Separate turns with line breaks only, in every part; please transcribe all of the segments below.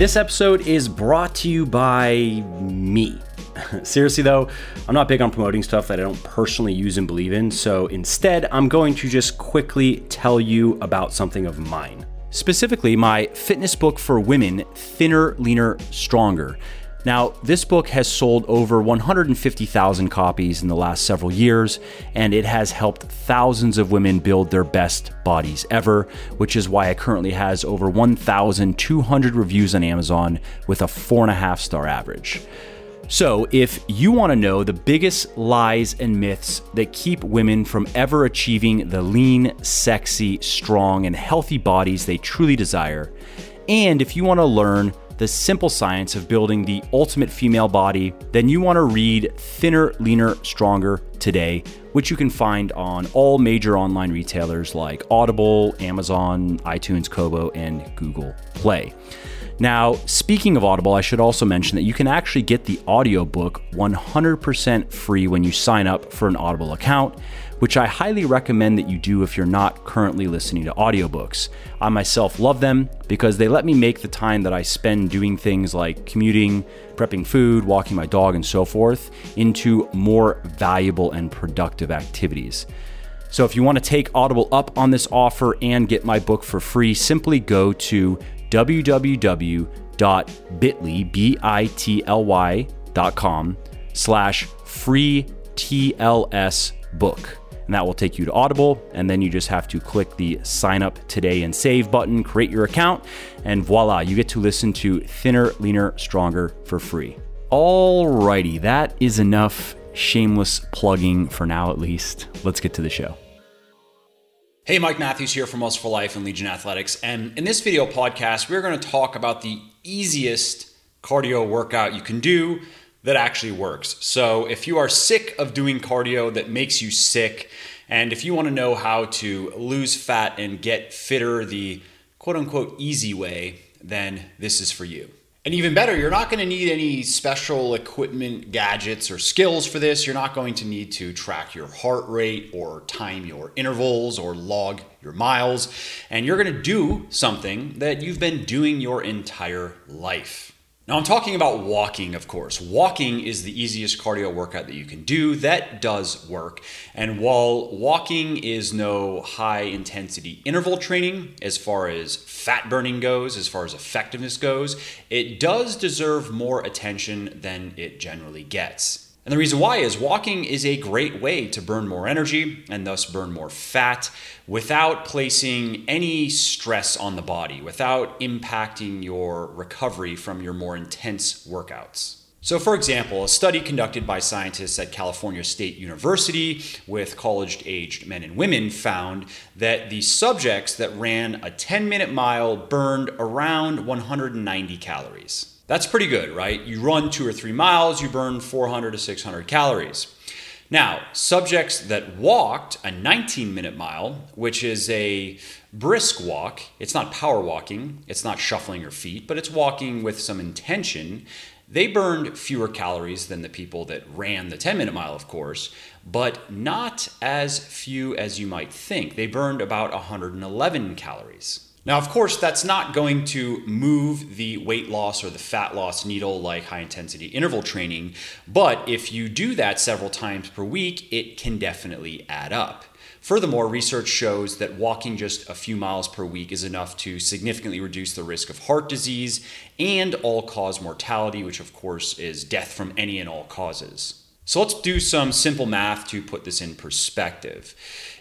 this episode is brought to you by me. Seriously, though, I'm not big on promoting stuff that I don't personally use and believe in, so instead, I'm going to just quickly tell you about something of mine. Specifically, my fitness book for women, Thinner, Leaner, Stronger. Now, this book has sold over 150,000 copies in the last several years, and it has helped thousands of women build their best bodies ever, which is why it currently has over 1,200 reviews on Amazon with a 4.5 star average. So, if you want to know the biggest lies and myths that keep women from ever achieving the lean, sexy, strong, and healthy bodies they truly desire, and if you want to learn the simple science of building the ultimate female body, then you want to read Thinner, Leaner, Stronger today, which you can find on all major online retailers like Audible, Amazon, iTunes, Kobo, and Google Play. Now, speaking of Audible, I should also mention that you can actually get the audiobook 100% free when you sign up for an Audible account, which I highly recommend that you do if you're not currently listening to audiobooks. I myself love them because they let me make the time that I spend doing things like commuting, prepping food, walking my dog, and so forth into more valuable and productive activities. So if you want to take Audible up on this offer and get my book for free, simply go to www.bitly.com slash free TLS book. And that will take you to Audible. And then you just have to click the sign up today and save button, create your account, and voila, you get to listen to Thinner, Leaner, Stronger for free. Alrighty, that is enough shameless plugging for now at least. Let's get to the show. Hey, Mike Matthews here from Muscle for Life and Legion Athletics. And in this video podcast, we're going to talk about the easiest cardio workout you can do that actually works. So, if you are sick of doing cardio that makes you sick, and if you want to know how to lose fat and get fitter the quote unquote easy way, then this is for you. And even better, you're not going to need any special equipment, gadgets, or skills for this. You're not going to need to track your heart rate or time your intervals or log your miles. And you're going to do something that you've been doing your entire life. Now, I'm talking about walking, of course. Walking is the easiest cardio workout that you can do. That does work. And while walking is no high intensity interval training as far as fat burning goes, as far as effectiveness goes, it does deserve more attention than it generally gets. And the reason why is walking is a great way to burn more energy and thus burn more fat without placing any stress on the body, without impacting your recovery from your more intense workouts. So, for example, a study conducted by scientists at California State University with college aged men and women found that the subjects that ran a 10 minute mile burned around 190 calories. That's pretty good, right? You run two or three miles, you burn 400 to 600 calories. Now, subjects that walked a 19 minute mile, which is a brisk walk, it's not power walking, it's not shuffling your feet, but it's walking with some intention. They burned fewer calories than the people that ran the 10 minute mile, of course, but not as few as you might think. They burned about 111 calories. Now, of course, that's not going to move the weight loss or the fat loss needle like high intensity interval training, but if you do that several times per week, it can definitely add up. Furthermore, research shows that walking just a few miles per week is enough to significantly reduce the risk of heart disease and all cause mortality, which of course is death from any and all causes. So let's do some simple math to put this in perspective.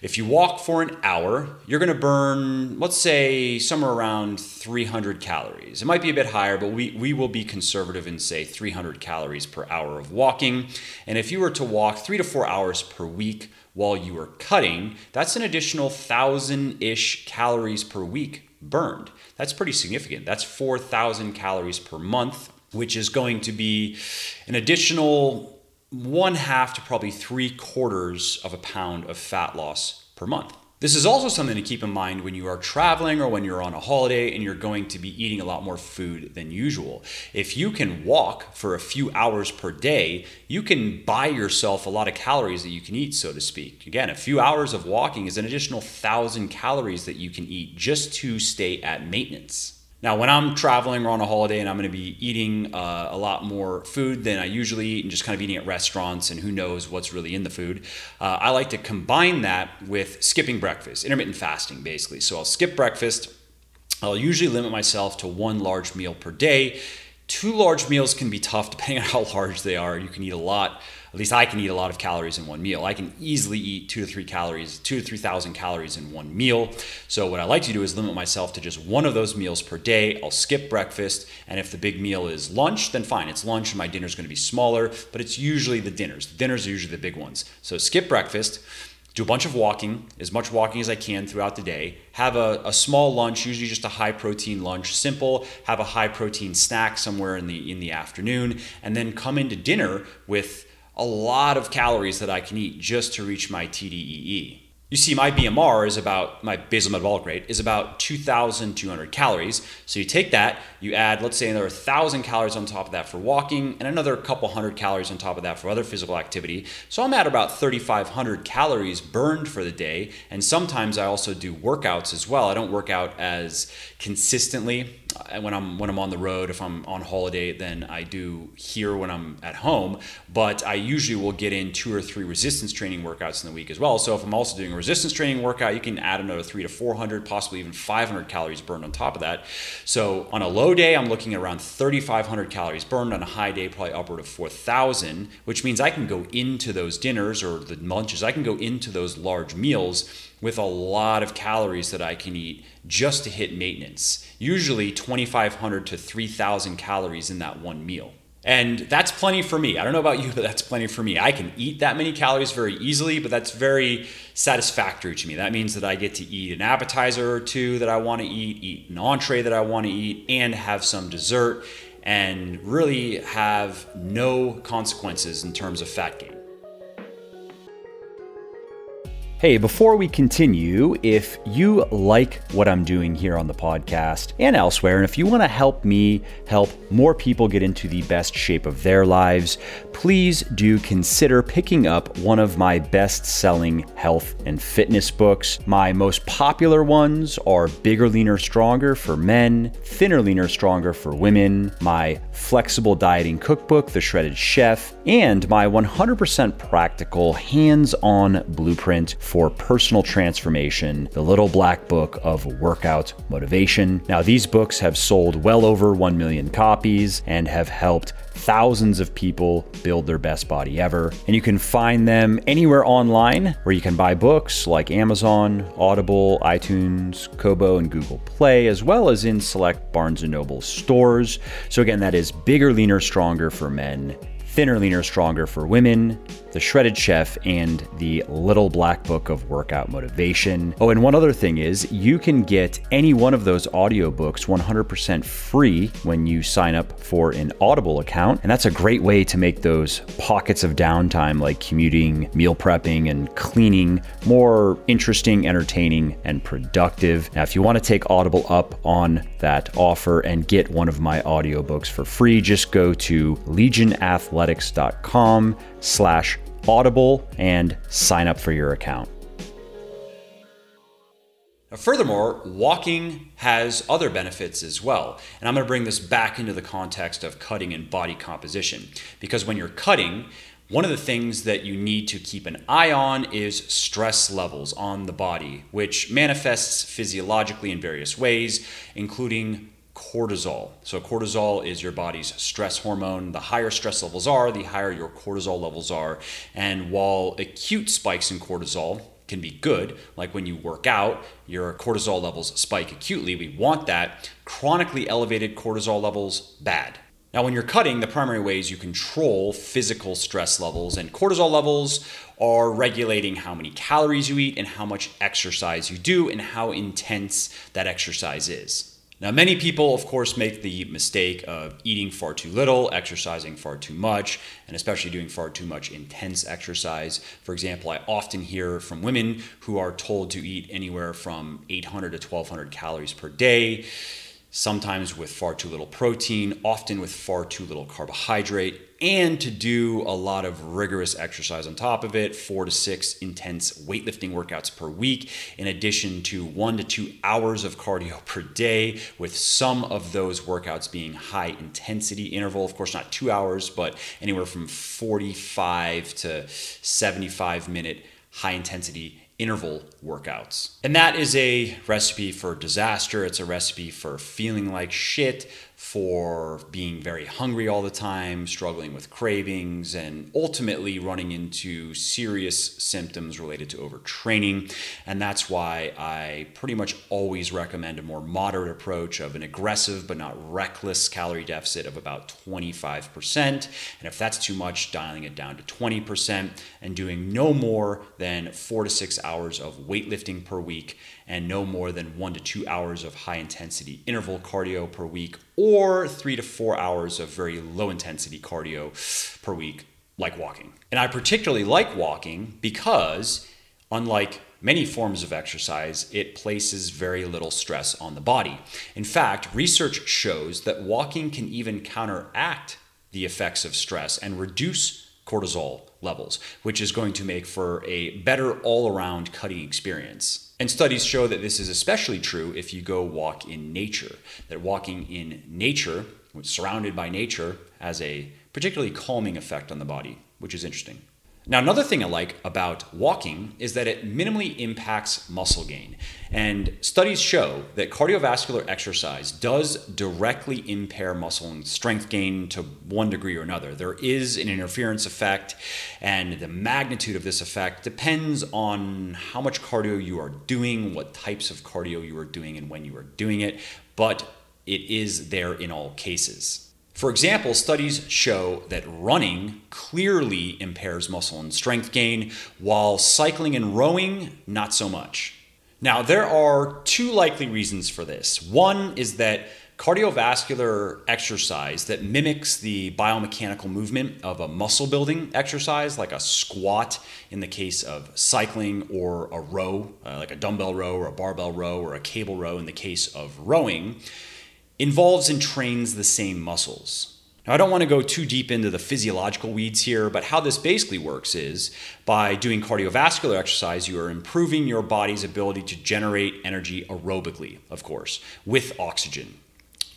If you walk for an hour, you're to burn, let's say, somewhere around 300 calories. It might be a bit higher, but we, we will be conservative and say 300 calories per hour of walking. And if you were to walk three to four hours per week while you are cutting, that's an additional thousand ish calories per week burned. That's pretty significant. That's 4,000 calories per month, which is going to be an additional one half to probably three quarters of a pound of fat loss per month. This is also something to keep in mind when you are traveling or when you're on a holiday and you're going to be eating a lot more food than usual. If you can walk for a few hours per day, you can buy yourself a lot of calories that you can eat, so to speak. Again, a few hours of walking is an additional thousand calories that you can eat just to stay at maintenance. Now, when I'm traveling or on a holiday and I'm going to be eating uh, a lot more food than I usually eat and just kind of eating at restaurants and who knows what's really in the food, uh, I like to combine that with skipping breakfast, intermittent fasting basically. So I'll skip breakfast. I'll usually limit myself to one large meal per day. Two large meals can be tough depending on how large they are. You can eat a lot at least I can eat a lot of calories in one meal. I can easily eat two to three calories, two to 3,000 calories in one meal. So, what I like to do is limit myself to just one of those meals per day. I'll skip breakfast. And if the big meal is lunch, then fine, it's lunch and my dinner's gonna be smaller, but it's usually the dinners. Dinners are usually the big ones. So, skip breakfast do a bunch of walking, as much walking as I can throughout the day. Have a, a, small lunch, usually just a high protein lunch, simple. Have a high protein snack somewhere in the in the afternoon, and then come into dinner with a lot of calories that I can eat just to reach my TDEE. You see, my BMR is about, my basal metabolic rate is about 2,200 calories. So you take that, you add, let's say, another 1,000 calories on top of that for walking, and another couple hundred calories on top of that for other physical activity. So I'm at about 3,500 calories burned for the day. And sometimes I also do workouts as well. I don't work out as consistently when I'm when I'm on the road. If I'm on holiday, then I do here when I'm at home. But I usually will get in two or three resistance training workouts in the week as well. So if I'm also doing a resistance training workout, you can add another three to 400, possibly even 500 calories burned on top of that. So on a low day, I'm looking at around 3,500 calories burned. On a high day, probably upward of 4,000, which means I can go into those dinners or the lunches. I can go into those large meals with a lot of calories that I can eat just to hit maintenance. Usually 2,500 to 3,000 calories in that one meal. And that's plenty for me. I don't know about you, but that's plenty for me. I can eat that many calories very easily, but that's very satisfactory to me. That means that I get to eat an appetizer or two that I want to eat, eat an entree that I want to eat, and have some dessert, and really have no consequences in terms of fat gain. Hey, before we continue, if you like what I'm doing here on the podcast and elsewhere, and if you want to help me help more people get into the best shape of their lives, please do consider picking up one of my best selling health and fitness books. My most popular ones are Bigger, Leaner, Stronger for men, Thinner, Leaner, Stronger for women, my flexible dieting cookbook, The Shredded Chef, and my 100% practical hands on blueprint for personal transformation, The Little Black Book of Workout Motivation. Now, these books have sold well over 1 million copies and have helped thousands of people build their best body ever. And you can find them anywhere online where you can buy books like Amazon, Audible, iTunes, Kobo, and Google Play, as well as in select Barnes & Noble stores. So again, that is Bigger, Leaner, Stronger for Men Thinner, Leaner, Stronger for Women, The Shredded Chef, and The Little Black Book of Workout Motivation. Oh, and one other thing is you can get any one of those audiobooks 100% free when you sign up for an Audible account. And that's a great way to make those pockets of downtime like commuting, meal prepping, and cleaning more interesting, entertaining, and productive. Now, if you want to take Audible up on that offer and get one of my audiobooks for free, just go to Legion Athletic athletics.com slash audible and sign up for your account. Now, furthermore, walking has other benefits as well. And I'm going to bring this back into the context of cutting and body composition. Because when you're cutting, one of the things that you need to keep an eye on is stress levels on the body, which manifests physiologically in various ways, including cortisol. So, cortisol is your body's stress hormone. The higher stress levels are, the higher your cortisol levels are. And while acute spikes in cortisol can be good, like when you work out, your cortisol levels spike acutely, we want that. Chronically elevated cortisol levels, bad. Now, when you're cutting, the primary ways you control physical stress levels and cortisol levels are regulating how many calories you eat and how much exercise you do and how intense that exercise is. Now, many people, of course, make the mistake of eating far too little, exercising far too much, and especially doing far too much intense exercise. For example, I often hear from women who are told to eat anywhere from 800 to 1200 calories per day. Sometimes with far too little protein, often with far too little carbohydrate, and to do a lot of rigorous exercise on top of it four to six intense weightlifting workouts per week, in addition to one to two hours of cardio per day, with some of those workouts being high intensity interval. Of course, not two hours, but anywhere from 45 to 75 minute high intensity interval workouts. And that is a recipe for disaster. It's a recipe for feeling like shit, for being very hungry all the time, struggling with cravings, and ultimately running into serious symptoms related to overtraining. And that's why I pretty much always recommend a more moderate approach of an aggressive but not reckless calorie deficit of about 25%. And if that's too much, dialing it down to 20% and doing no more than four to six hours of weightlifting per week and no more than one to two hours of high intensity interval cardio per week, or three to four hours of very low intensity cardio per week, like walking. And I particularly like walking because, unlike many forms of exercise, it places very little stress on the body. In fact, research shows that walking can even counteract the effects of stress and reduce cortisol levels, which is going to make for a better all around cutting experience. And studies show that this is especially true if you go walk in nature, that walking in nature, surrounded by nature, has a particularly calming effect on the body, which is interesting. Now, another thing I like about walking is that it minimally impacts muscle gain. And studies show that cardiovascular exercise does directly impair muscle and strength gain to one degree or another. There is an interference effect, and the magnitude of this effect depends on how much cardio you are doing, what types of cardio you are doing, and when you are doing it. But it is there in all cases. For example, studies show that running clearly impairs muscle and strength gain, while cycling and rowing, not so much. Now, there are two likely reasons for this. One is that cardiovascular exercise that mimics the biomechanical movement of a muscle building exercise, like a squat in the case of cycling, or a row, uh, like a dumbbell row, or a barbell row, or a cable row in the case of rowing involves and trains the same muscles. Now, I don't want to go too deep into the physiological weeds here, but how this basically works is by doing cardiovascular exercise, you are improving your body's ability to generate energy aerobically, of course, with oxygen.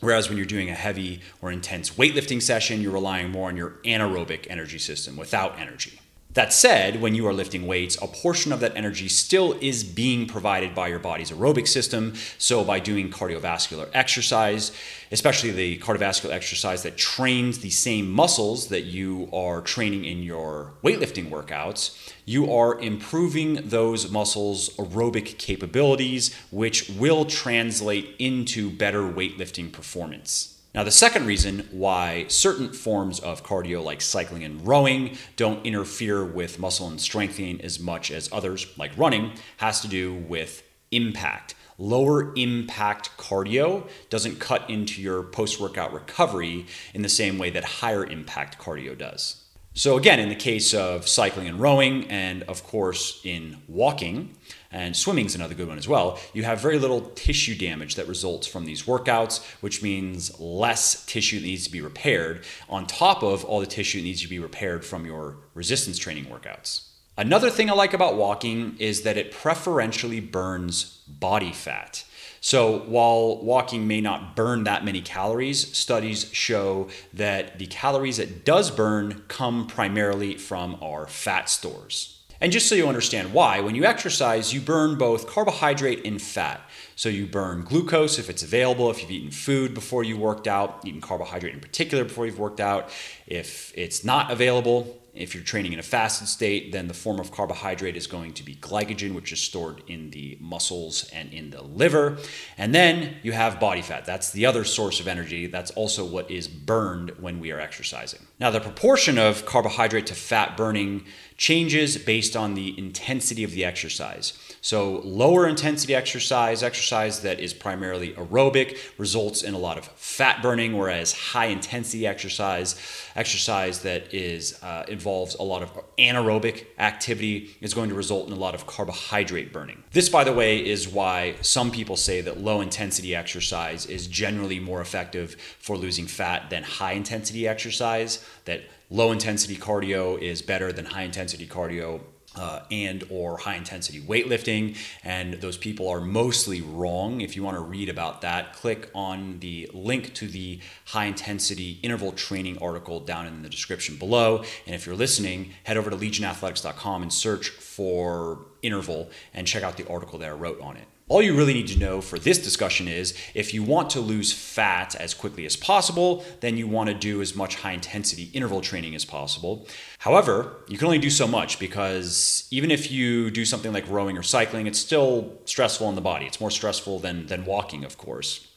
Whereas when you're doing a heavy or intense weightlifting session, you're relying more on your anaerobic energy system without energy. That said, when you are lifting weights, a portion of that energy still is being provided by your body's aerobic system. So, by doing cardiovascular exercise, especially the cardiovascular exercise that trains the same muscles that you are training in your weightlifting workouts, you are improving those muscles' aerobic capabilities, which will translate into better weightlifting performance. Now, the second reason why certain forms of cardio, like cycling and rowing, don't interfere with muscle and strengthening as much as others, like running, has to do with impact. Lower impact cardio doesn't cut into your post workout recovery in the same way that higher impact cardio does. So, again, in the case of cycling and rowing, and of course in walking, and swimming is another good one as well, you have very little tissue damage that results from these workouts, which means less tissue that needs to be repaired, on top of all the tissue that needs to be repaired from your resistance training workouts. Another thing I like about walking is that it preferentially burns body fat. So, while walking may not burn that many calories, studies show that the calories it does burn come primarily from our fat stores. And just so you understand why, when you exercise, you burn both carbohydrate and fat. So you burn glucose if it's available, if you've eaten food before you worked out, eaten carbohydrate in particular before you've worked out. If it's not available, if you're training in a fasted state, then the form of carbohydrate is going to be glycogen, which is stored in the muscles and in the liver. And then you have body fat. That's the other source of energy. That's also what is burned when we are exercising. Now, the proportion of carbohydrate to fat burning changes based on the intensity of the exercise. So, lower intensity exercise, exercise that is primarily aerobic, results in a lot of fat burning, whereas high intensity exercise, exercise that is uh, involves a lot of anaerobic activity is going to result in a lot of carbohydrate burning. This, by the way, is why some people say that low intensity exercise is generally more effective for losing fat than high intensity exercise, that low intensity cardio is better than high intensity cardio uh, and or high intensity weightlifting and those people are mostly wrong. If you want to read about that click on the link to the high intensity interval training article down in the description below. And if you're listening head over to legionathletics.com and search for interval and check out the article that i wrote on it all you really need to know for this discussion is if you want to lose fat as quickly as possible, then you want to do as much high intensity interval training as possible. However, you can only do so much because even if you do something like rowing or cycling, it's still stressful on the body. It's more stressful than, than walking, of course.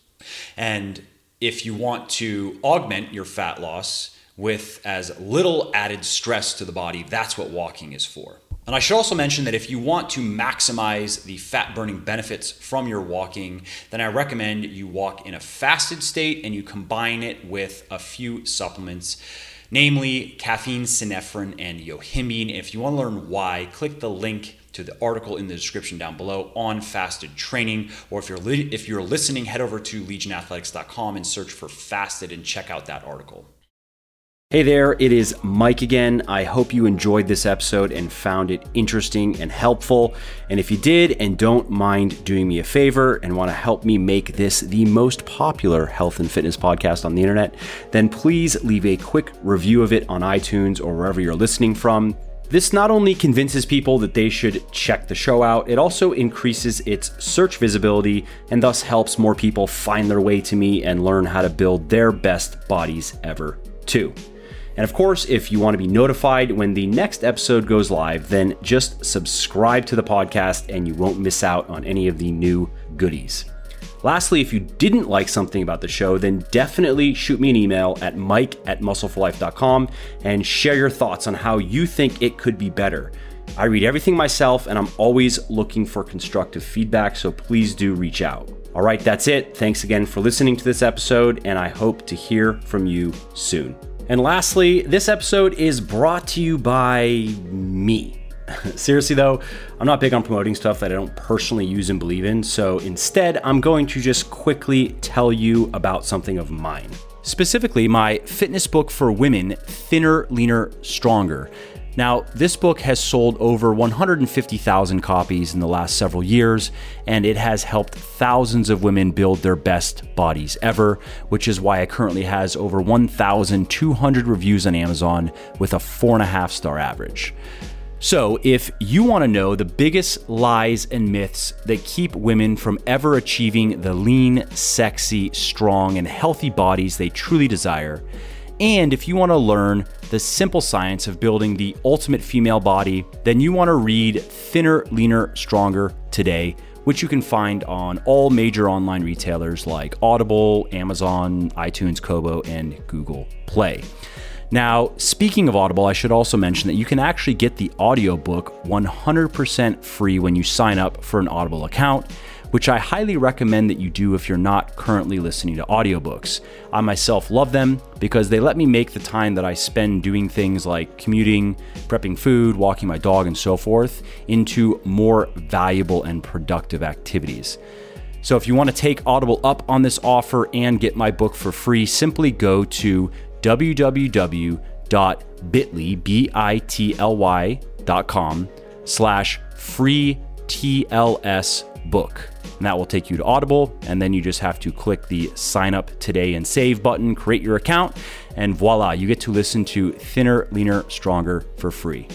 And if you want to augment your fat loss with as little added stress to the body, that's what walking is for. And I should also mention that if you want to maximize the fat burning benefits from your walking, then I recommend you walk in a fasted state and you combine it with a few supplements, namely caffeine, synephrine, and yohimbine. If you want to learn why, click the link to the article in the description down below on fasted training. Or if you're li- if you're listening, head over to legionathletics.com and search for fasted and check out that article. Hey there, it is Mike again. I hope you enjoyed this episode and found it interesting and helpful. And if you did and don't mind doing me a favor and want to help me make this the most popular health and fitness podcast on the internet, then please leave a quick review of it on iTunes or wherever you're listening from. This not only convinces people that they should check the show out, it also increases its search visibility and thus helps more people find their way to me and learn how to build their best bodies ever, too. And of course, if you want to be notified when the next episode goes live, then just subscribe to the podcast and you won't miss out on any of the new goodies. Lastly, if you didn't like something about the show, then definitely shoot me an email at mike at muscleforlife.com and share your thoughts on how you think it could be better. I read everything myself and I'm always looking for constructive feedback, so please do reach out. All right, that's it. Thanks again for listening to this episode, and I hope to hear from you soon. And lastly, this episode is brought to you by me. Seriously, though, I'm not big on promoting stuff that I don't personally use and believe in, so instead, I'm going to just quickly tell you about something of mine. Specifically, my fitness book for women, Thinner, Leaner, Stronger. Now, this book has sold over 150,000 copies in the last several years, and it has helped thousands of women build their best bodies ever, which is why it currently has over 1,200 reviews on Amazon with a four and a half star average. So, if you want to know the biggest lies and myths that keep women from ever achieving the lean, sexy, strong, and healthy bodies they truly desire, and if you want to learn the simple science of building the ultimate female body, then you want to read Thinner, Leaner, Stronger today, which you can find on all major online retailers like Audible, Amazon, iTunes, Kobo, and Google Play. Now, speaking of Audible, I should also mention that you can actually get the audiobook 100% free when you sign up for an Audible account which I highly recommend that you do if you're not currently listening to audiobooks. I myself love them because they let me make the time that I spend doing things like commuting, prepping food, walking my dog, and so forth into more valuable and productive activities. So if you want to take Audible up on this offer and get my book for free, simply go to www.bitly, B-I-T-L-Y dot com slash free TLS book. And that will take you to Audible. And then you just have to click the sign up today and save button, create your account, and voila, you get to listen to Thinner, Leaner, Stronger for free.